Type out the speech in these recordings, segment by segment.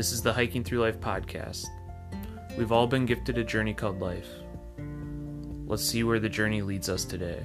This is the Hiking Through Life podcast. We've all been gifted a journey called life. Let's see where the journey leads us today.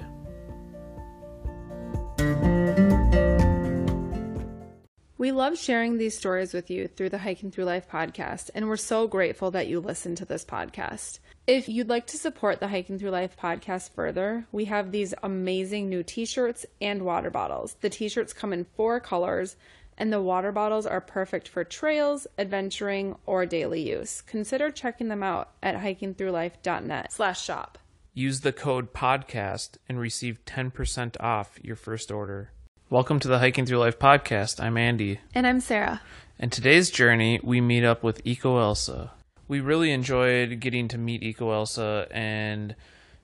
We love sharing these stories with you through the Hiking Through Life podcast, and we're so grateful that you listen to this podcast. If you'd like to support the Hiking Through Life podcast further, we have these amazing new t shirts and water bottles. The t shirts come in four colors, and the water bottles are perfect for trails, adventuring, or daily use. Consider checking them out at hikingthroughlife.net slash shop. Use the code PODCAST and receive 10% off your first order. Welcome to the Hiking Through Life podcast. I'm Andy. And I'm Sarah. And today's journey, we meet up with Eco Elsa. We really enjoyed getting to meet Eco Elsa and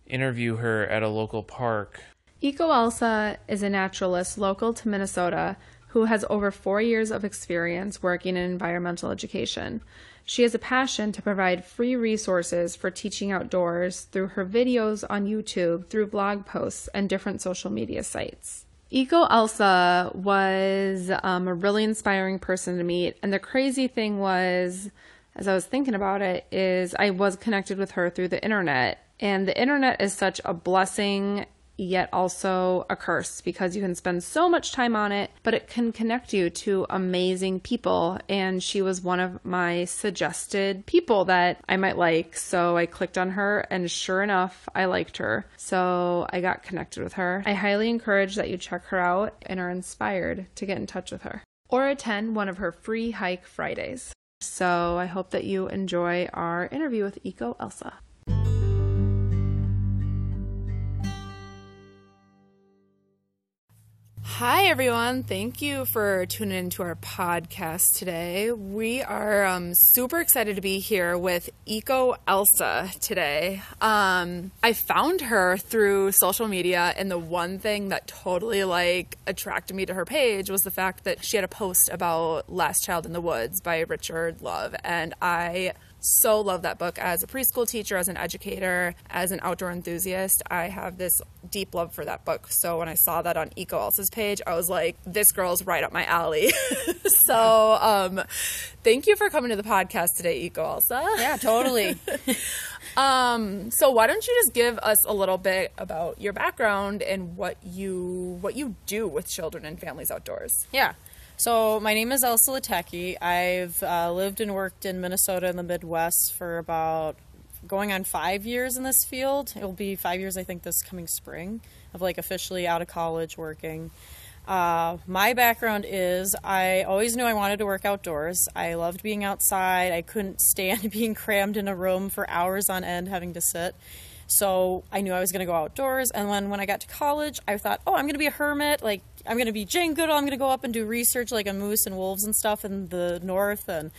interview her at a local park. Eco Elsa is a naturalist local to Minnesota who has over four years of experience working in environmental education. She has a passion to provide free resources for teaching outdoors through her videos on YouTube, through blog posts, and different social media sites. Eco Elsa was um, a really inspiring person to meet. And the crazy thing was, as I was thinking about it, is I was connected with her through the internet. And the internet is such a blessing yet also a curse because you can spend so much time on it, but it can connect you to amazing people. And she was one of my suggested people that I might like. So I clicked on her, and sure enough, I liked her. So I got connected with her. I highly encourage that you check her out and are inspired to get in touch with her or attend one of her free hike Fridays. So I hope that you enjoy our interview with Eco Elsa. Hi, everyone. Thank you for tuning into our podcast today. We are um, super excited to be here with Eco Elsa today. Um, I found her through social media, and the one thing that totally like attracted me to her page was the fact that she had a post about Last Child in the Woods by Richard Louv, and I so love that book as a preschool teacher, as an educator, as an outdoor enthusiast. I have this deep love for that book. So when I saw that on Eco Elsa's page, I was like, this girl's right up my alley. so um, thank you for coming to the podcast today, Eco Elsa. Yeah, totally. um, so why don't you just give us a little bit about your background and what you what you do with children and families outdoors? Yeah. So my name is Elsa Latecki. I've uh, lived and worked in Minnesota in the Midwest for about going on five years in this field. It will be five years, I think, this coming spring of like officially out of college working. Uh, my background is I always knew I wanted to work outdoors. I loved being outside. I couldn't stand being crammed in a room for hours on end having to sit. So I knew I was going to go outdoors. And then when I got to college, I thought, oh, I'm going to be a hermit. Like, I'm going to be Jane Goodall. I'm going to go up and do research like on moose and wolves and stuff in the north. And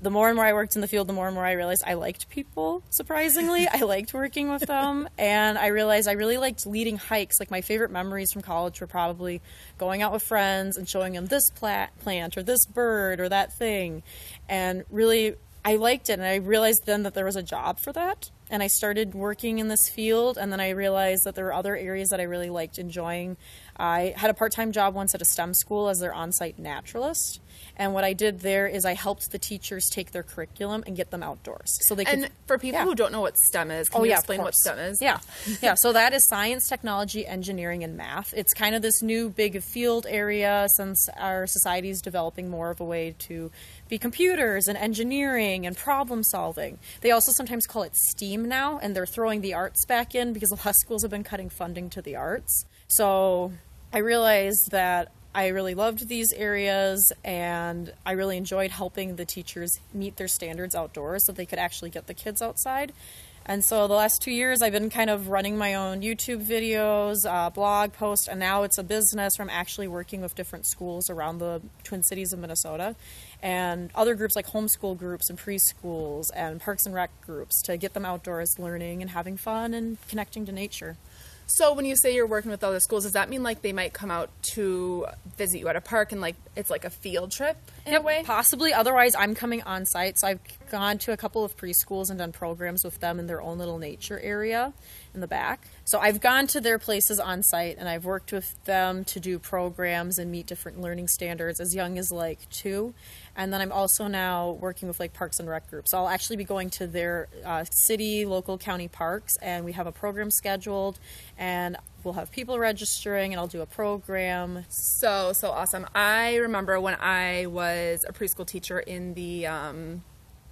the more and more I worked in the field, the more and more I realized I liked people, surprisingly. I liked working with them. And I realized I really liked leading hikes. Like, my favorite memories from college were probably going out with friends and showing them this plant or this bird or that thing. And really, I liked it. And I realized then that there was a job for that and I started working in this field. And then I realized that there were other areas that I really liked enjoying. I had a part time job once at a STEM school as their on site naturalist. And what I did there is I helped the teachers take their curriculum and get them outdoors. So they could, and for people yeah. who don't know what STEM is, can oh, you yeah, explain what STEM is? Yeah, yeah. So that is science, technology, engineering, and math. It's kind of this new big field area since our society is developing more of a way to be computers and engineering and problem solving. They also sometimes call it STEAM now, and they're throwing the arts back in because a lot of schools have been cutting funding to the arts. So I realized that I really loved these areas and I really enjoyed helping the teachers meet their standards outdoors so they could actually get the kids outside. And so the last two years, I've been kind of running my own YouTube videos, uh, blog post, and now it's a business from actually working with different schools around the Twin Cities of Minnesota and other groups like homeschool groups and preschools and parks and rec groups to get them outdoors learning and having fun and connecting to nature. So when you say you're working with other schools, does that mean like they might come out to visit you at a park and like it's like a field trip in yep, a way? Possibly. Otherwise, I'm coming on site. So I've gone to a couple of preschools and done programs with them in their own little nature area. in the back. So I've gone to their places on site and I've worked with them to do programs and meet different learning standards as young as like two. And then I'm also now working with like parks and rec groups. So I'll actually be going to their uh, city, local, county parks, and we have a program scheduled, and we'll have people registering, and I'll do a program. So so awesome. I remember when I was a preschool teacher in the um,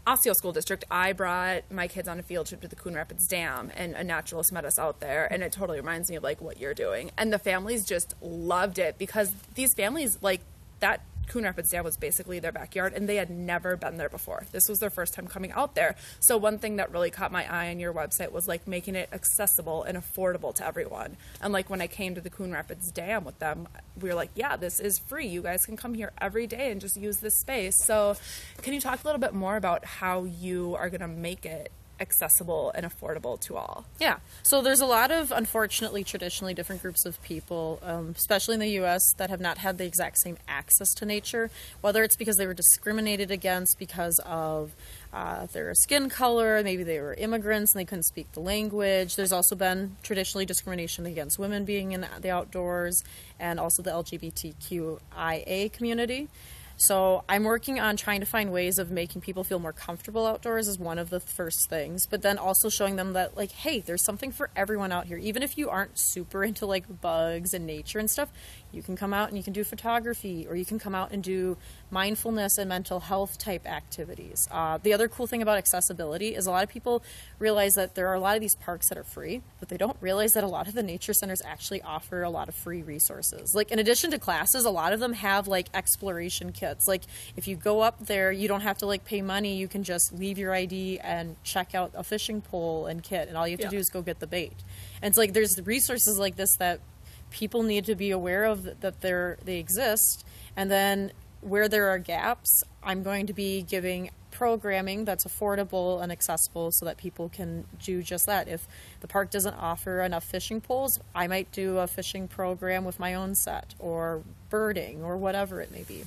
Osseo School District, I brought my kids on a field trip to the Coon Rapids Dam, and a naturalist met us out there, and it totally reminds me of like what you're doing. And the families just loved it because these families like that Coon Rapids Dam was basically their backyard, and they had never been there before. This was their first time coming out there. So one thing that really caught my eye on your website was like making it accessible and affordable to everyone. And like when I came to the Coon Rapids Dam with them, we were like, yeah, this is free. You guys can come here every day and just use this space. So can you talk a little bit more about how you are going to make it accessible and affordable to all. Yeah. So there's a lot of, unfortunately, traditionally different groups of people, um, especially in the U.S., that have not had the exact same access to nature, whether it's because they were discriminated against because of uh, their skin color, maybe they were immigrants and they couldn't speak the language. There's also been traditionally discrimination against women being in the outdoors and also the LGBTQIA community. So I'm working on trying to find ways of making people feel more comfortable outdoors is one of the first things, but then also showing them that like, hey, there's something for everyone out here. Even if you aren't super into like bugs and nature and stuff, you can come out and you can do photography, or you can come out and do mindfulness and mental health type activities. Uh, the other cool thing about accessibility is a lot of people realize that there are a lot of these parks that are free, but they don't realize that a lot of the nature centers actually offer a lot of free resources. Like, in addition to classes, a lot of them have like exploration kits. Like, if you go up there, you don't have to like pay money, you can just leave your ID and check out a fishing pole and kit, and all you have to Yeah. do is go get the bait. And it's like there's resources like this that people need to be aware of that they're they exist and then where there are gaps i'm going to be giving programming that's affordable and accessible so that people can do just that if the park doesn't offer enough fishing poles i might do a fishing program with my own set or birding or whatever it may be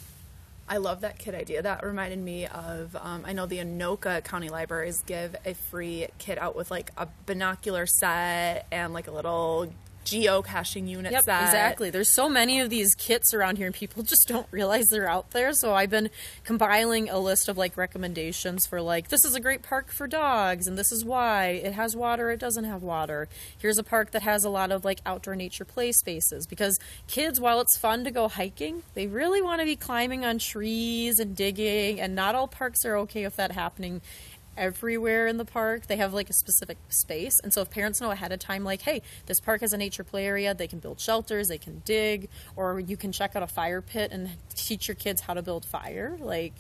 I love that kit idea. That reminded me of um, I know the Anoka County Libraries give a free kit out with like a binocular set and like a little geocaching units Yep, set. exactly. There's so many of these kits around here, and people just don't realize they're out there. So I've been compiling a list of like recommendations for like this is a great park for dogs, and this is why it has water, it doesn't have water. Here's a park that has a lot of like outdoor nature play spaces because kids, while it's fun to go hiking, they really want to be climbing on trees and digging, and not all parks are okay with that happening everywhere in the park. They have like a specific space. And so if parents know ahead of time, like, hey, this park has a nature play area, they can build shelters, they can dig, or you can check out a fire pit and teach your kids how to build fire. Like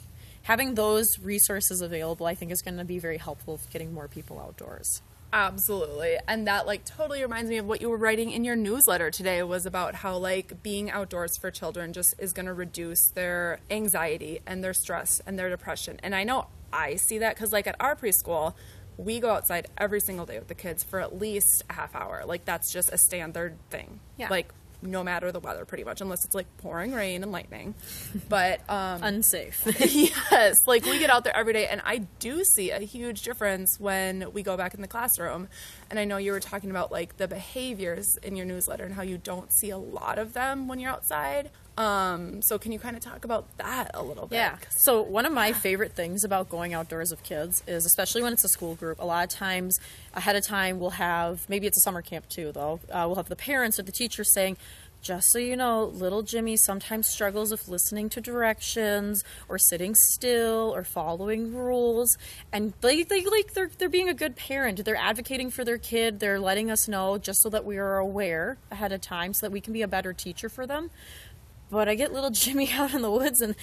having those resources available, I think is going to be very helpful with getting more people outdoors. Absolutely. And that like totally reminds me of what you were writing in your newsletter today was about how like being outdoors for children just is going to reduce their anxiety and their stress and their depression. And I know I see that cuz like at our preschool, we go outside every single day with the kids for at least a half hour. Like that's just a standard thing. Yeah. Like no matter the weather pretty much unless it's like pouring rain and lightning. But um Unsafe. yes, like we get out there every day, and I do see a huge difference when we go back in the classroom. And I know you were talking about like the behaviors in your newsletter and how you don't see a lot of them when you're outside. Um, so can you kind of talk about that a little bit? Yeah. So one of my favorite things about going outdoors with kids is, especially when it's a school group, a lot of times ahead of time we'll have maybe it's a summer camp too, though. Uh, we'll have the parents or the teachers saying. Just so you know, little Jimmy sometimes struggles with listening to directions or sitting still or following rules. And they, they like they're they're being a good parent. They're advocating for their kid. They're letting us know just so that we are aware ahead of time so that we can be a better teacher for them but I get little Jimmy out in the woods, and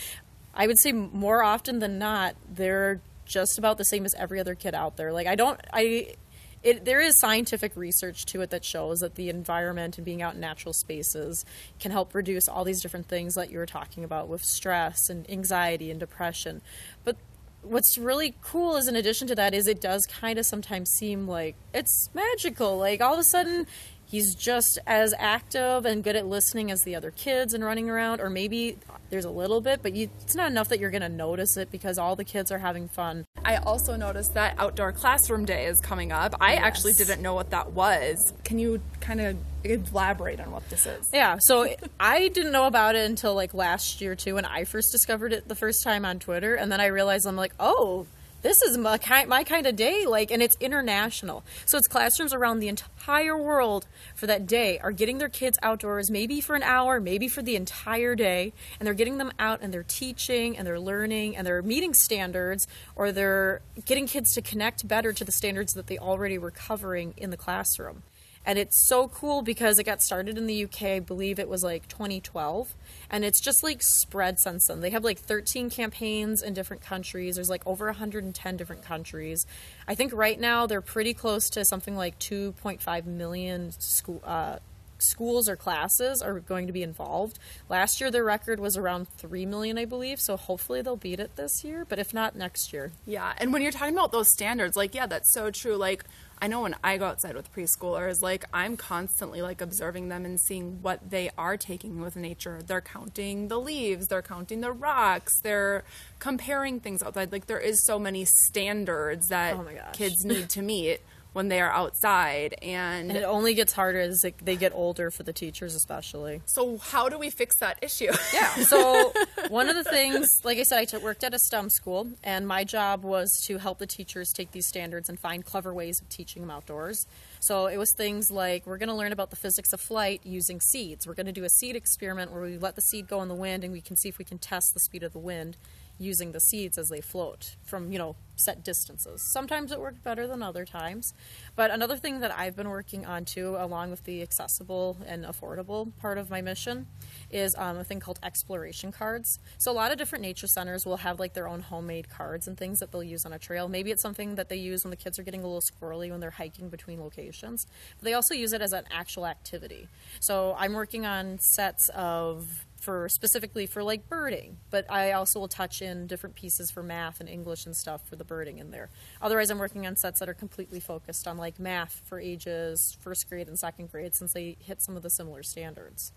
I would say more often than not, they're just about the same as every other kid out there. Like I don't, I, it there is scientific research to it that shows that the environment and being out in natural spaces can help reduce all these different things that you were talking about with stress and anxiety and depression. But what's really cool is in addition to that is it does kind of sometimes seem like it's magical. Like all of a sudden he's just as active and good at listening as the other kids and running around or maybe there's a little bit, but you, it's not enough that you're going to notice it because all the kids are having fun. I also noticed that outdoor classroom day is coming up. I actually didn't know what that was. Can you kind of elaborate on what this is? Yeah, so I didn't know about it until like last year too when I first discovered it the first time on Twitter, and then I realized I'm like, oh, this is my kind, my kind of day like and it's international. So it's classrooms around the entire world for that day are getting their kids outdoors maybe for an hour maybe for the entire day and they're getting them out and they're teaching and they're learning and they're meeting standards or they're getting kids to connect better to the standards that they already were covering in the classroom and it's so cool because it got started in the UK. I believe it was like 2012, and it's just like spread since then. They have like 13 campaigns in different countries. There's like over 110 different countries. I think right now they're pretty close to something like 2.5 million school. Uh, schools or classes are going to be involved. Last year their record was around 3 million I believe, so hopefully they'll beat it this year, but if not next year. Yeah, and when you're talking about those standards, like yeah, that's so true. Like I know when I go outside with preschoolers, like I'm constantly like observing them and seeing what they are taking with nature. They're counting the leaves, they're counting the rocks, they're comparing things outside. Like there is so many standards that Oh kids need to meet when they are outside and And it only gets harder as they- they get older for the teachers especially. so how do we fix that issue? Yeah. So one of the things, like I said, I t- worked at a STEM school, and my job was to help the teachers take these standards and find clever ways of teaching them outdoors. So it was things like we're going to learn about the physics of flight using seeds. We're going to do a seed experiment where we let the seed go in the wind, and we can see if we can test the speed of the wind using the seeds as they float from you know set distances. Sometimes it worked better than other times, but another thing that I've been working on too, along with the accessible and affordable part of my mission, is um, a thing called exploration cards. So a lot of different nature centers will have like their own homemade cards and things that they'll use on a trail. Maybe it's something that they use when the kids are getting a little squirrely when they're hiking between locations. But they also use it as an actual activity. So I'm working on sets of for specifically for like birding, but I also will touch in different pieces for math and English and stuff for the birding in there. Otherwise, I'm working on sets that are completely focused on like math for ages first grade and second grade since they hit some of the similar standards.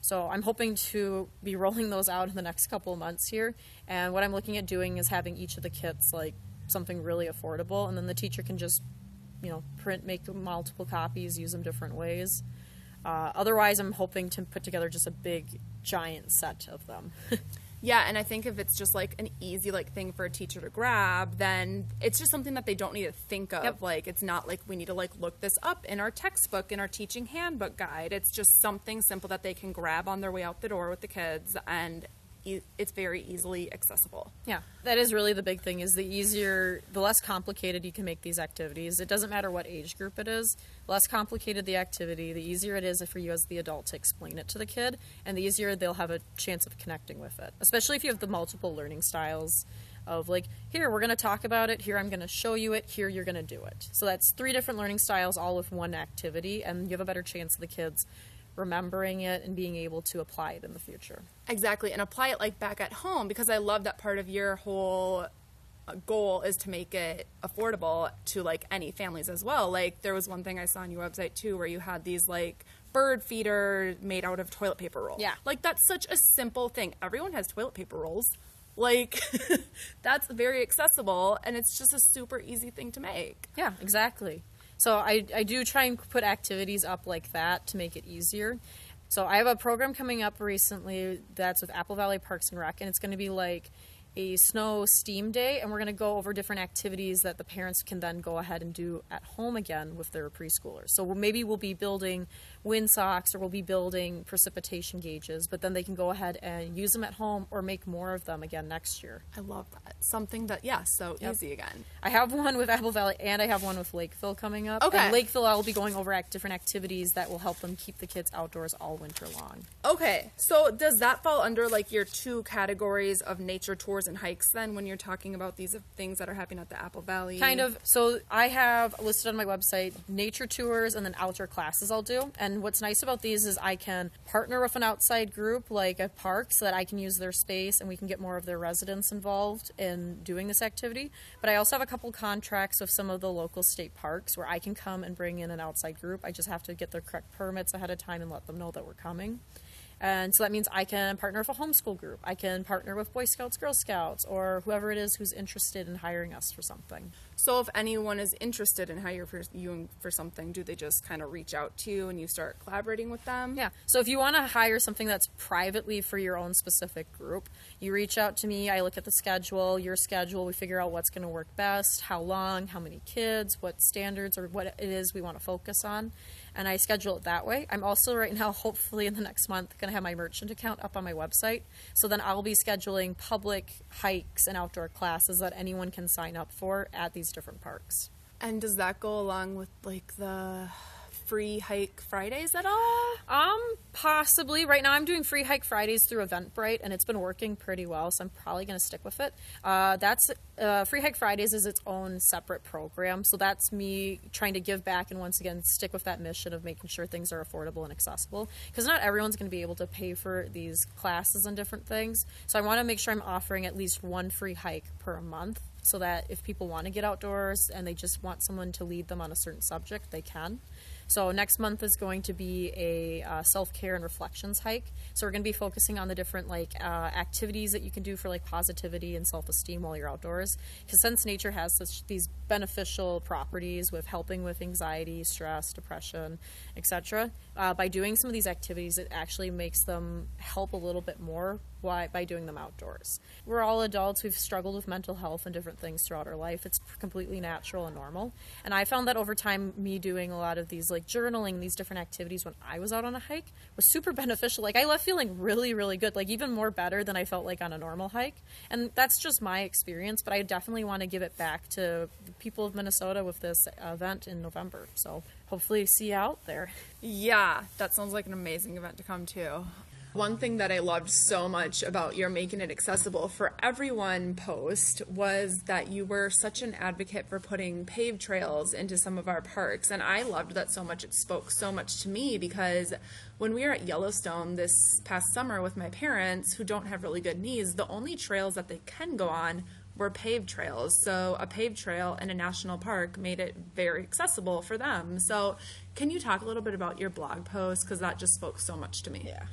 So I'm hoping to be rolling those out in the next couple of months here. And what I'm looking at doing is having each of the kits like something really affordable, and then the teacher can just, you know, print, make multiple copies, use them different ways. Uh, otherwise, I'm hoping to put together just a big, giant set of them. Yeah, and I think if it's just like an easy like thing for a teacher to grab, then it's just something that they don't need to think of. Yep. Like it's not like we need to like look this up in our textbook in our teaching handbook guide. It's just something simple that they can grab on their way out the door with the kids and e- it's very easily accessible. Yeah, that is really the big thing. Is the easier, the less complicated you can make these activities. It doesn't matter what age group it is. Less complicated the activity, the easier it is for you as the adult to explain it to the kid, and the easier they'll have a chance of connecting with it. Especially if you have the multiple learning styles of like, here we're going to talk about it. Here I'm going to show you it. Here you're going to do it. So that's three different learning styles, all with one activity, and you have a better chance of the kids remembering it and being able to apply it in the future. Exactly, and apply it like back at home because I love that part of your whole uh, goal is to make it affordable to like any families as well. Like there was one thing I saw on your website too where you had these like bird feeder made out of toilet paper roll. Yeah. Like that's such a simple thing. Everyone has toilet paper rolls. Like that's very accessible and it's just a super easy thing to make. Yeah, exactly. So I, I do try and put activities up like that to make it easier. So I have a program coming up recently that's with Apple Valley Parks and Rec, and it's going to be like a snow STEAM day, and we're going to go over different activities that the parents can then go ahead and do at home again with their preschoolers. So we'll, maybe we'll be building wind socks or we'll be building precipitation gauges, but then they can go ahead and use them at home or make more of them again next year. I love that. Something that yeah, so Yep. easy again. I have one with Apple Valley and I have one with Lakeville coming up. Okay. And Lakeville, I'll be going over act- different activities that will help them keep the kids outdoors all winter long. Okay, so does that fall under like your two categories of nature tours and hikes then when you're talking about these things that are happening at the Apple Valley? Kind of. So I have listed on my website nature tours and then outdoor classes I'll do. And what's nice about these is I can partner with an outside group like a park so that I can use their space and we can get more of their residents involved in doing this activity. But I also have a couple contracts with some of the local state parks where I can come and bring in an outside group. I just have to get their correct permits ahead of time and let them know that we're coming. And so that means I can partner with a homeschool group. I can partner with Boy Scouts, Girl Scouts, or whoever it is who's interested in hiring us for something. So if anyone is interested in hiring for you for something, do they just kind of reach out to you and you start collaborating with them? Yeah. So if you want to hire something that's privately for your own specific group, you reach out to me. I look at the schedule, your schedule. We figure out what's going to work best, how long, how many kids, what standards, or what it is we want to focus on and I schedule it that way. I'm also right now, hopefully in the next month, going to have my merchant account up on my website. So then I'll be scheduling public hikes and outdoor classes that anyone can sign up for at these different parks. And does that go along with like the free hike Fridays at all? Um, possibly. Right now, I'm doing free hike Fridays through Eventbrite, and it's been working pretty well. So I'm probably going to stick with it. Uh, that's uh, free hike Fridays is its own separate program. So that's me trying to give back and once again stick with that mission of making sure things are affordable and accessible. Because not everyone's going to be able to pay for these classes and different things. So I want to make sure I'm offering at least one free hike per month so that if people want to get outdoors and they just want someone to lead them on a certain subject, they can. So next month is going to be a uh, self care and reflections hike. So we're going to be focusing on the different like uh, activities that you can do for like positivity and self esteem while you're outdoors. Because since nature has such these beneficial properties with helping with anxiety, stress, depression, etc. Uh, by doing some of these activities, it actually makes them help a little bit more why, by doing them outdoors. We're all adults. We've struggled with mental health and different things throughout our life. It's completely natural and normal. And I found that over time, me doing a lot of these like journaling, these different activities when I was out on a hike was super beneficial. Like I left feeling really, really good, like even more better than I felt like on a normal hike. And that's just my experience, but I definitely want to give it back to the people of Minnesota with this event in November. So hopefully see you out there. Yeah, that sounds like an amazing event to come to. One thing that I loved so much about your making it accessible for everyone post was that you were such an advocate for putting paved trails into some of our parks. And I loved that so much. It spoke so much to me because when we were at Yellowstone this past summer with my parents who don't have really good knees, the only trails that they can go on were paved trails. So a paved trail in a national park made it very accessible for them. So can you talk a little bit about your blog post because that just spoke so much to me. Yeah.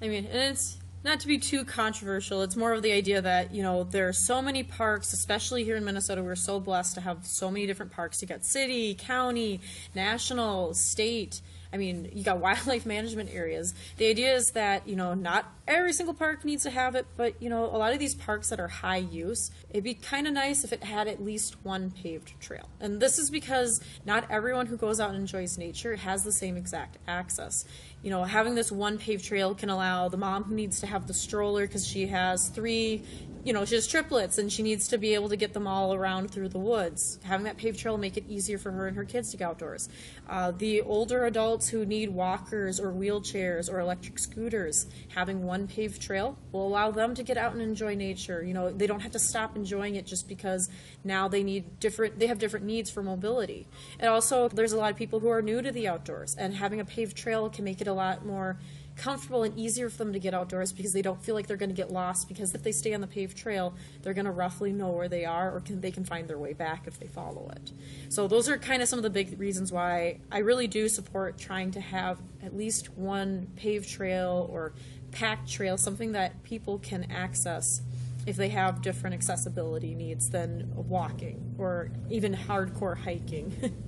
I mean, and it's not to be too controversial. It's more of the idea that you know there are so many parks, especially here in Minnesota. We're so blessed to have so many different parks. You got city, county, national, state. I mean, you got wildlife management areas. The idea is that, you know, not every single park needs to have it, but, you know, a lot of these parks that are high use, it'd be kind of nice if it had at least one paved trail. And this is because not everyone who goes out and enjoys nature has the same exact access. You know, having this one paved trail can allow the mom who needs to have the stroller because she has three you know, she has triplets and she needs to be able to get them all around through the woods. Having that paved trail will make it easier for her and her kids to get outdoors. Uh, the older adults who need walkers or wheelchairs or electric scooters, having one paved trail will allow them to get out and enjoy nature. You know, they don't have to stop enjoying it just because now they need different, they have different needs for mobility. And also, there's a lot of people who are new to the outdoors, and having a paved trail can make it a lot more comfortable and easier for them to get outdoors because they don't feel like they're going to get lost because if they stay on the paved trail they're going to roughly know where they are or can, they can find their way back if they follow it. So those are kind of some of the big reasons why i really do support trying to have at least one paved trail or packed trail something that people can access if they have different accessibility needs than walking or even hardcore hiking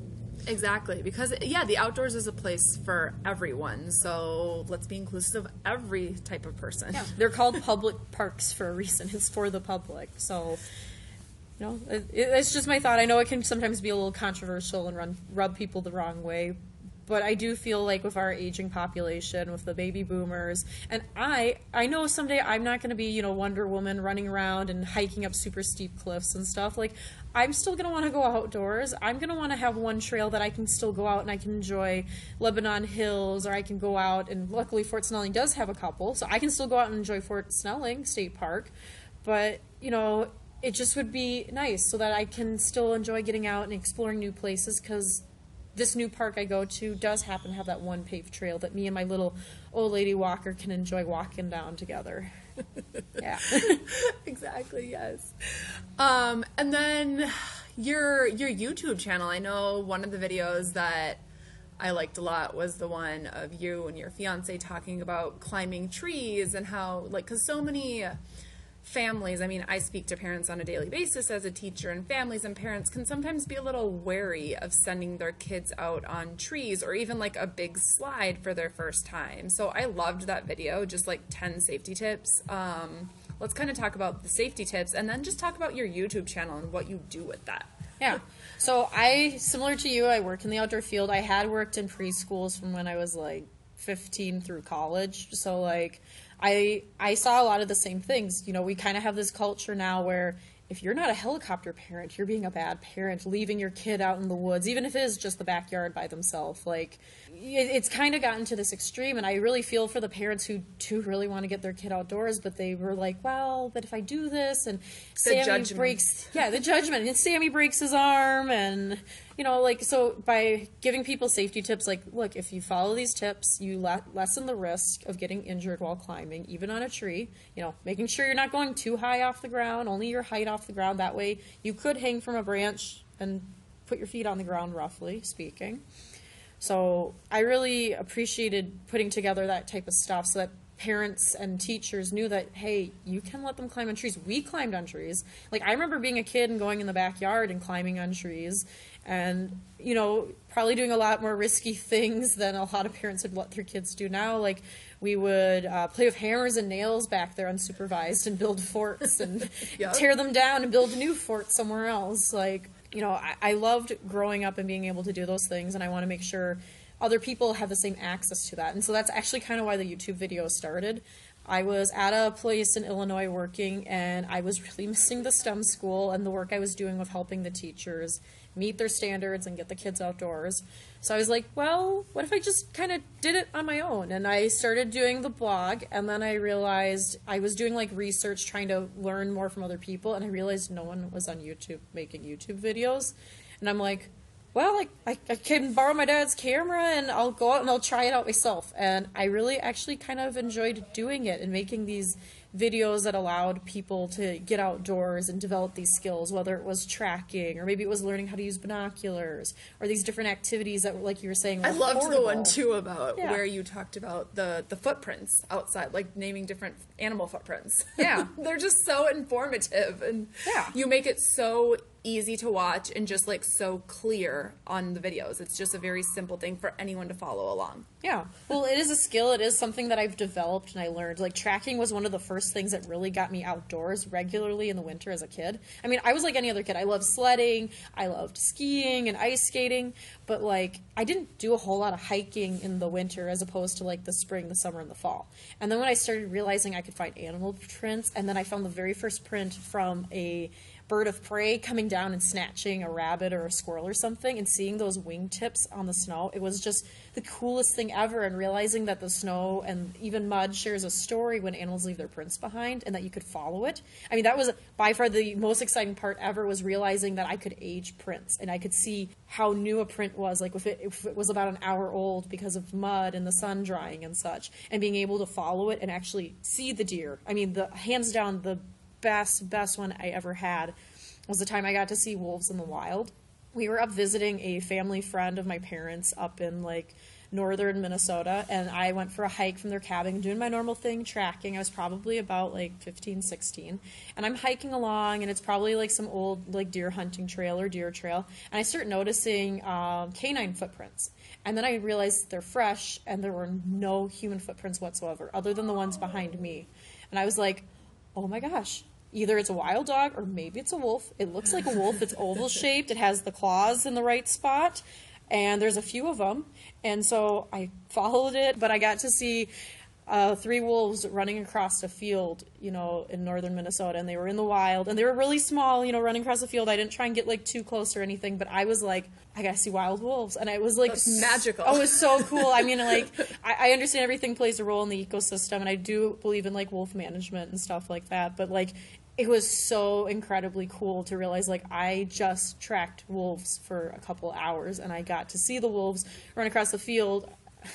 Exactly, because yeah, the outdoors is a place for everyone. So let's be inclusive of every type of person. Yeah. They're called public parks for a reason. It's for the public. So, you know, it, it's just my thought. I know it can sometimes be a little controversial and run, rub people the wrong way, but I do feel like with our aging population, with the baby boomers, and I, I know someday I'm not going to be, you know, Wonder Woman running around and hiking up super steep cliffs and stuff. Like, I'm still going to want to go outdoors. I'm going to want to have one trail that I can still go out and I can enjoy Lebanon Hills, or I can go out, and luckily Fort Snelling does have a couple, so I can still go out and enjoy Fort Snelling State Park. But, you know, it just would be nice so that I can still enjoy getting out and exploring new places because this new park I go to does happen to have that one paved trail that me and my little old lady walker can enjoy walking down together. yeah. exactly, yes. Um, and then your your YouTube channel, I know one of the videos that I liked a lot was the one of you and your fiance talking about climbing trees and how, like, because so many families, I mean, I speak to parents on a daily basis as a teacher, and families and parents can sometimes be a little wary of sending their kids out on trees or even like a big slide for their first time. So I loved that video, just like 10 safety tips. Um, let's kind of talk about the safety tips and then just talk about your YouTube channel and what you do with that. Yeah. So I, similar to you, I work in the outdoor field. I had worked in preschools from when I was like 15 through college. So like I I saw a lot of the same things. You know, we kind of have this culture now where if you're not a helicopter parent, you're being a bad parent, leaving your kid out in the woods, even if it is just the backyard by themselves. Like, it, it's kind of gotten to this extreme, and I really feel for the parents who do really want to get their kid outdoors, but they were like, well, but if I do this, and Sammy judgment. breaks, yeah, the judgment, and Sammy breaks his arm, and you know, like, so by giving people safety tips, like, look, if you follow these tips, you le- lessen the risk of getting injured while climbing, even on a tree. You know, making sure you're not going too high off the ground, only your height off the ground. That way, you could hang from a branch and put your feet on the ground, roughly speaking. So I really appreciated putting together that type of stuff so that parents and teachers knew that hey you can let them climb on trees we climbed on trees like i remember being a kid and going in the backyard and climbing on trees and you know probably doing a lot more risky things than a lot of parents would let their kids do now. Like we would uh, play with hammers and nails back there unsupervised and build forts and Yep. tear them down and build a new fort somewhere else. Like you know I, I loved growing up and being able to do those things and i want to make sure other people have the same access to that. And so that's actually kind of why the youtube video started I was at a place in Illinois working, and I was really missing the STEM school and the work I was doing with helping the teachers meet their standards and get the kids outdoors. So I was like, well, what if I just kind of did it on my own? And I started doing the blog, and then I realized I was doing like research, trying to learn more from other people, and I realized no one was on YouTube making YouTube videos. And I'm like, well, like I, I can borrow my dad's camera and I'll go out and I'll try it out myself. And I really actually kind of enjoyed doing it and making these videos that allowed people to get outdoors and develop these skills, whether it was tracking or maybe it was learning how to use binoculars or these different activities that, like you were saying, I loved the one too about Yeah. where you talked about the the footprints outside, like naming different animal footprints. Yeah. they're just so informative, and Yeah. you make it so easy to watch and just like so clear on the videos. It's just a very simple thing for anyone to follow along. Yeah. Well, it is a skill. It is something that I've developed and I learned. Like tracking was one of the first things that really got me outdoors regularly in the winter as a kid. I mean, I was like any other kid. I loved sledding, I loved skiing and ice skating, but like I didn't do a whole lot of hiking in the winter as opposed to like the spring, the summer, and the fall. And then when I started realizing I could find animal prints, and then I found the very first print from a bird of prey coming down and snatching a rabbit or a squirrel or something and seeing those wingtips on the snow it was just the coolest thing ever. And realizing that the snow and even mud shares a story when animals leave their prints behind and that you could follow it. I mean that was by far the most exciting part ever was realizing that i could age prints and i could see how new a print was. Like if it, if it was about an hour old because of mud and the sun drying and such and being able to follow it and actually see the deer. I mean the hands down the best best one I ever had was the time I got to see wolves in the wild. We were up visiting a family friend of my parents up in like northern Minnesota and I went for a hike from their cabin doing my normal thing tracking. I was probably about like 15, 16 and I'm hiking along and it's probably like some old like deer hunting trail or deer trail and I start noticing um, canine footprints. And then I realized they're fresh and there were no human footprints whatsoever other than the ones behind me. And I was like, oh my gosh either it's a wild dog or maybe it's a wolf. It looks like a wolf. It's oval shaped it has the claws in the right spot and there's a few of them and so i followed it but i got to see uh, three wolves running across a field, you know, in northern Minnesota, and they were in the wild, and they were really small, you know, running across the field. I didn't try and get like too close or anything, but I was like, I gotta see wild wolves, and it was like That's magical. Oh, it was so cool. I mean, like, I, I understand everything plays a role in the ecosystem, and I do believe in like wolf management and stuff like that, but like. It was so incredibly cool to realize, like, I just tracked wolves for a couple hours, and I got to see the wolves run across the field.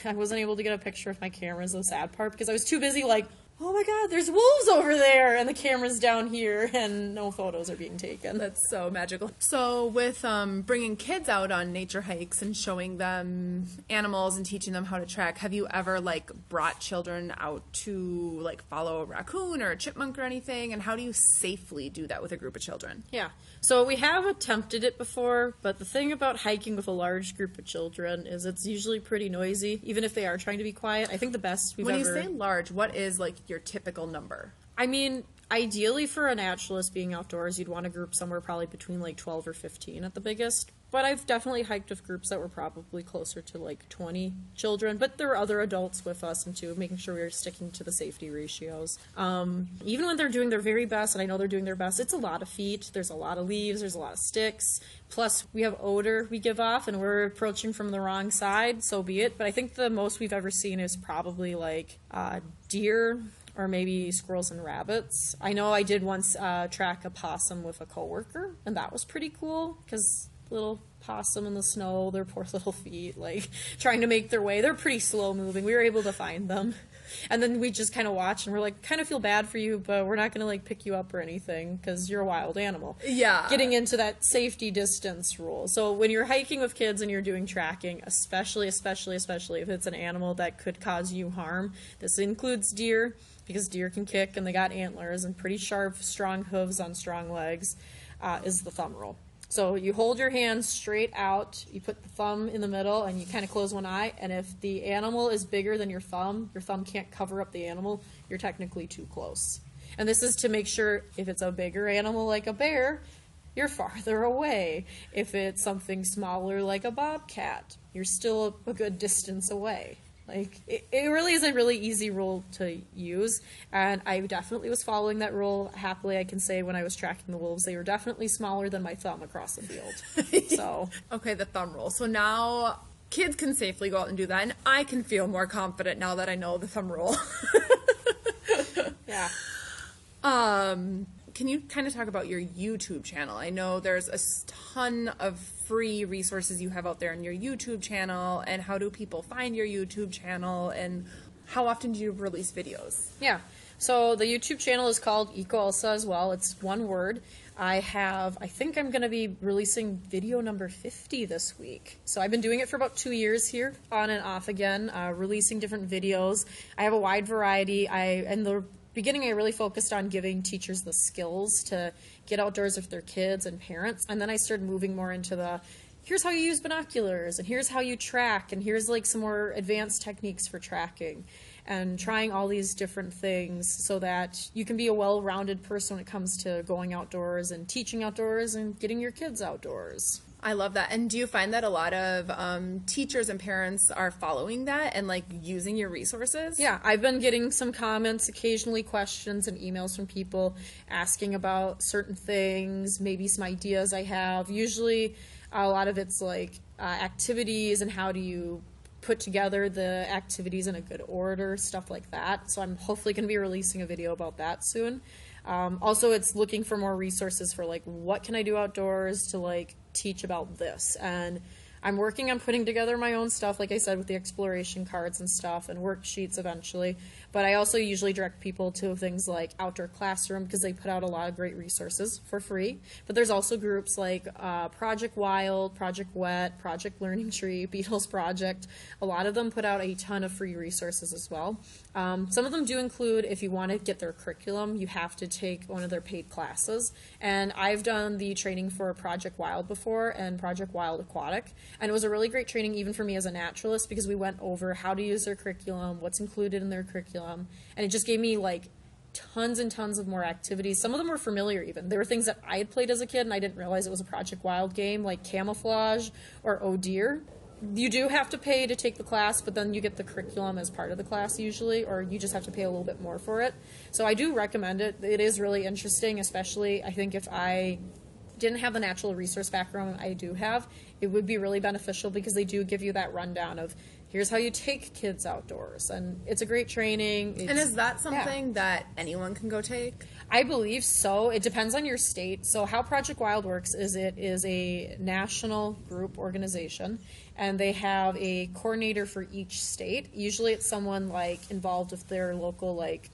I wasn't able to get a picture with my camera, is the sad part, because I was too busy, like, oh my god, there's wolves over there, and the camera's down here, and no photos are being taken. That's so magical. So, with um, bringing kids out on nature hikes and showing them animals and teaching them how to track, have you ever like brought children out to like follow a raccoon or a chipmunk or anything? And how do you safely do that with a group of children? Yeah. So we have attempted it before, but the thing about hiking with a large group of children is it's usually pretty noisy, even if they are trying to be quiet. I think the best we've When ever. you say large, what is like your typical number? I mean, ideally for a naturalist being outdoors, you'd want a group somewhere probably between like 12 or 15 at the biggest. But I've definitely hiked with groups that were probably closer to like 20 children. But there were other adults with us, and too, making sure we were sticking to the safety ratios. Um, even when they're doing their very best, and I know they're doing their best, it's a lot of feet. There's a lot of leaves. There's a lot of sticks. Plus, we have odor we give off, and we're approaching from the wrong side. So be it. But I think the most we've ever seen is probably like uh, deer or maybe squirrels and rabbits. I know I did once uh, track a possum with a coworker, and that was pretty cool because little possum in the snow, their poor little feet, like trying to make their way. They're pretty slow moving. We were able to find them. And then we just kind of watch and we're like, kind of feel bad for you, but we're not going to like pick you up or anything because you're a wild animal. Yeah. Getting into that safety distance rule. So when you're hiking with kids and you're doing tracking, especially, especially, especially if it's an animal that could cause you harm, this includes deer because deer can kick and they got antlers and pretty sharp, strong hooves on strong legs, uh, is the thumb rule. So you hold your hand straight out, you put the thumb in the middle, and you kind of close one eye. And if the animal is bigger than your thumb, your thumb can't cover up the animal, you're technically too close. And this is to make sure if it's a bigger animal like a bear, you're farther away. If it's something smaller like a bobcat, you're still a good distance away. Like it, it really is a really easy rule to use, and I definitely was following that rule happily. I can say when I was tracking the wolves, they were definitely smaller than my thumb across the field. so Okay, the thumb rule. So now kids can safely go out and do that, and I can feel more confident now that I know the thumb rule. yeah, Um, can you kind of talk about your YouTube channel? I know there's a ton of free resources you have out there on your YouTube channel, and how do people find your YouTube channel, and how often do you release videos? yeah. So the YouTube channel is called Eco Elsa as well. It's one word. I have, I think I'm going to be releasing video number 50 this week. So I've been doing it for about two years here, on and off again, uh, releasing different videos. I have a wide variety. I and the beginning, I really focused on giving teachers the skills to get outdoors with their kids and parents, and then I started moving more into the here's how you use binoculars, and here's how you track, and here's like some more advanced techniques for tracking and trying all these different things so that you can be a well-rounded person when it comes to going outdoors and teaching outdoors and getting your kids outdoors. I love that. And do you find that a lot of um, teachers and parents are following that and like using your resources? Yeah, I've been getting some comments, occasionally questions and emails from people asking about certain things, maybe some ideas I have. Usually, a lot of it's like uh, activities and how do you put together the activities in a good order, stuff like that. So I'm hopefully going to be releasing a video about that soon. Um, also, it's looking for more resources for like what can I do outdoors to like teach about this and I'm working on putting together my own stuff, like I said, with the exploration cards and stuff and worksheets eventually. But I also usually direct people to things like Outdoor Classroom because they put out a lot of great resources for free. But there's also groups like uh, Project Wild, Project Wet, Project Learning Tree, Beetles Project. A lot of them put out a ton of free resources as well. Um, some of them do include, if you want to get their curriculum, you have to take one of their paid classes. And I've done the training for Project Wild before and Project Wild Aquatic. And it was a really great training, even for me as a naturalist, because we went over how to use their curriculum, what's included in their curriculum. And it just gave me like tons and tons of more activities. Some of them were familiar even. There were things that I had played as a kid and I didn't realize it was a Project Wild game, like camouflage or oh dear. You do have to pay to take the class, but then you get the curriculum as part of the class usually, or you just have to pay a little bit more for it. So I do recommend it. It is really interesting, especially I think if I didn't have the natural resource background I do have, it would be really beneficial because they do give you that rundown of here's how you take kids outdoors, and it's a great training. And is that yeah. something that anyone can go take? I believe so. It depends on your state. So, how Project Wild works is it is a national group organization, and they have a coordinator for each state. Usually, it's someone like involved with their local like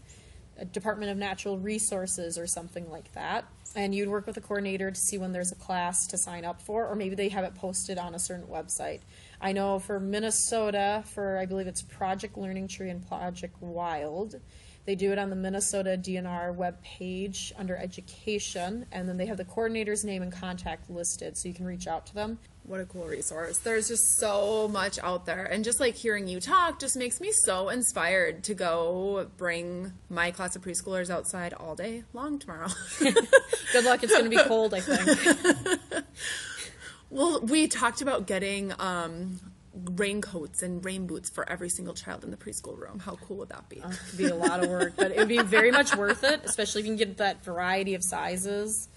Department of Natural Resources or something like that. And you'd work with a coordinator to see when there's a class to sign up for, or maybe they have it posted on a certain website. I know for Minnesota, for I believe it's Project Learning Tree and Project Wild, they do it on the Minnesota DNR web page under education, and then they have the coordinator's name and contact listed, so you can reach out to them. What a cool resource. There's just so much out there. And just like hearing you talk just makes me so inspired to go bring my class of preschoolers outside all day long tomorrow. Good luck, it's going to be cold, I think. well, we talked about getting um, raincoats and rain boots for every single child in the preschool room. How cool would that be? Uh, it'd be a lot of work, but it would be very much worth it, especially if you can get that variety of sizes.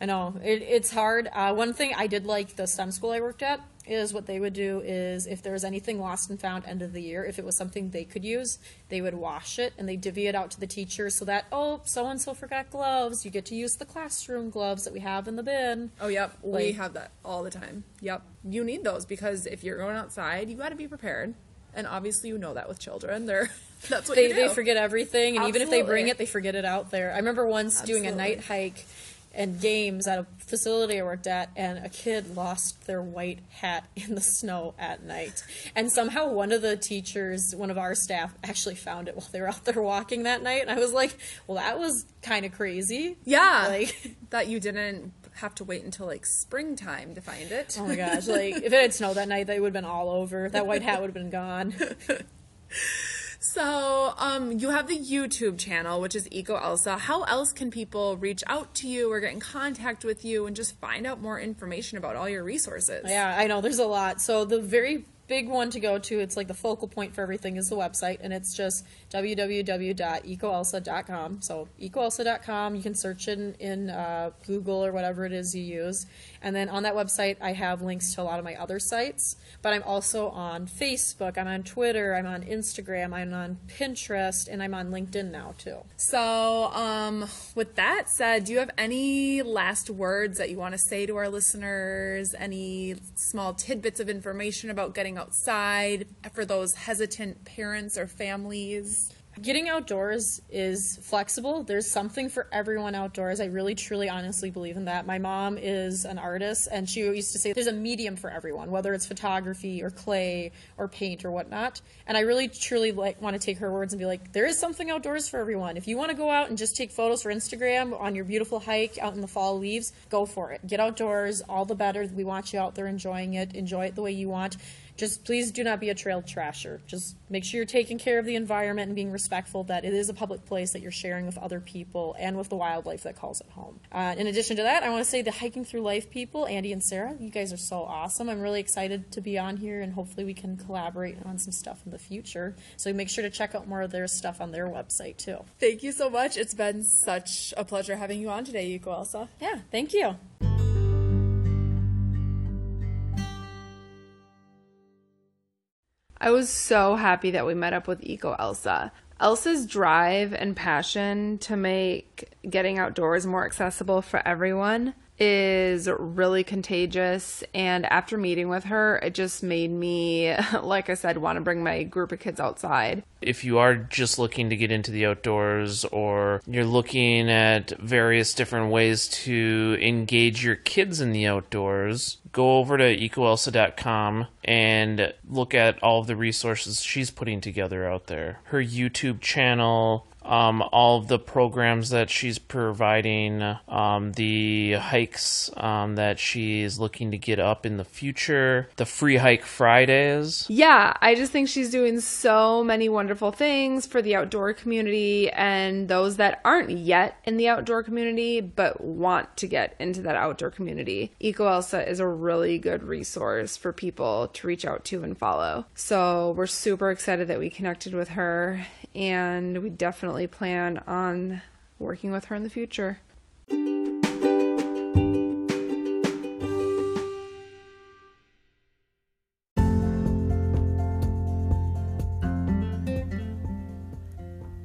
I know it, it's hard. Uh, one thing I did like the STEM school I worked at is what they would do is if there was anything lost and found end of the year, if it was something they could use, they would wash it and they divvy it out to the teachers so that oh so and so forgot gloves, you get to use the classroom gloves that we have in the bin. Oh yep, we have that all the time. Yep, you need those because if you're going outside, you got to be prepared. And obviously, you know that with children, they're that's what They they forget everything, and even if they bring it, they forget it out there. I remember once doing a night hike and games at a facility I worked at, and a kid lost their white hat in the snow at night. And somehow one of the teachers, one of our staff, actually found it while they were out there walking that night. And I was like, well, that was kind of crazy. Yeah, Like- that you didn't have to wait until like springtime to find it. Oh my gosh! Like if it had snowed that night, they would have been all over. That white hat would have been gone. So, um, you have the YouTube channel, which is Eco Elsa. How else can people reach out to you or get in contact with you and just find out more information about all your resources? Yeah, I know. There's a lot. So the very big one to go to, it's like the focal point for everything is the website, and it's just www.ecoelsa.com. So ecoelsa.com, you can search it in, in uh, Google or whatever it is you use. And then on that website, I have links to a lot of my other sites. But I'm also on Facebook, I'm on Twitter, I'm on Instagram, I'm on Pinterest, and I'm on LinkedIn now too. So, um, with that said, do you have any last words that you want to say to our listeners? Any small tidbits of information about getting outside for those hesitant parents or families? Getting outdoors is flexible. There's something for everyone outdoors. I really, truly, honestly believe in that. My mom is an artist, and she used to say there's a medium for everyone, whether it's photography or clay or paint or whatnot. And I really, truly like want to take her words and be like, there is something outdoors for everyone. If you want to go out and just take photos for Instagram on your beautiful hike out in the fall leaves, go for it. Get outdoors, all the better. We want you out there enjoying it. Enjoy it the way you want just please do not be a trail trasher. Just make sure you're taking care of the environment and being respectful that it is a public place that you're sharing with other people and with the wildlife that calls it home. Uh, in addition to that, I want to say the Hiking Through Life people, Andy and Sarah, you guys are so awesome. I'm really excited to be on here and hopefully we can collaborate on some stuff in the future. So make sure to check out more of their stuff on their website too. Thank you so much. It's been such a pleasure having you on today, Eco Elsa. Yeah, thank you. I was so happy that we met up with Eco Elsa. Elsa's drive and passion to make getting outdoors more accessible for everyone is really contagious. And after meeting with her, it just made me, like I said, want to bring my group of kids outside. if you are just looking to get into the outdoors or you're looking at various different ways to engage your kids in the outdoors, go over to ecoelsa.com and look at all of the resources she's putting together out there. Her YouTube channel, um, all of the programs that she's providing, um, the hikes um, that she's looking to get up in the future, the free hike Fridays. Yeah, I just think she's doing so many wonderful things for the outdoor community and those that aren't yet in the outdoor community but want to get into that outdoor community. Eco Elsa is a really good resource for people to reach out to and follow. So we're super excited that we connected with her and we definitely plan on working with her in the future.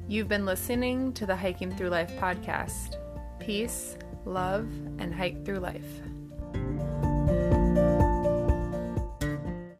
You've been listening to the Hiking Through Life podcast. Peace, love, and hike through life.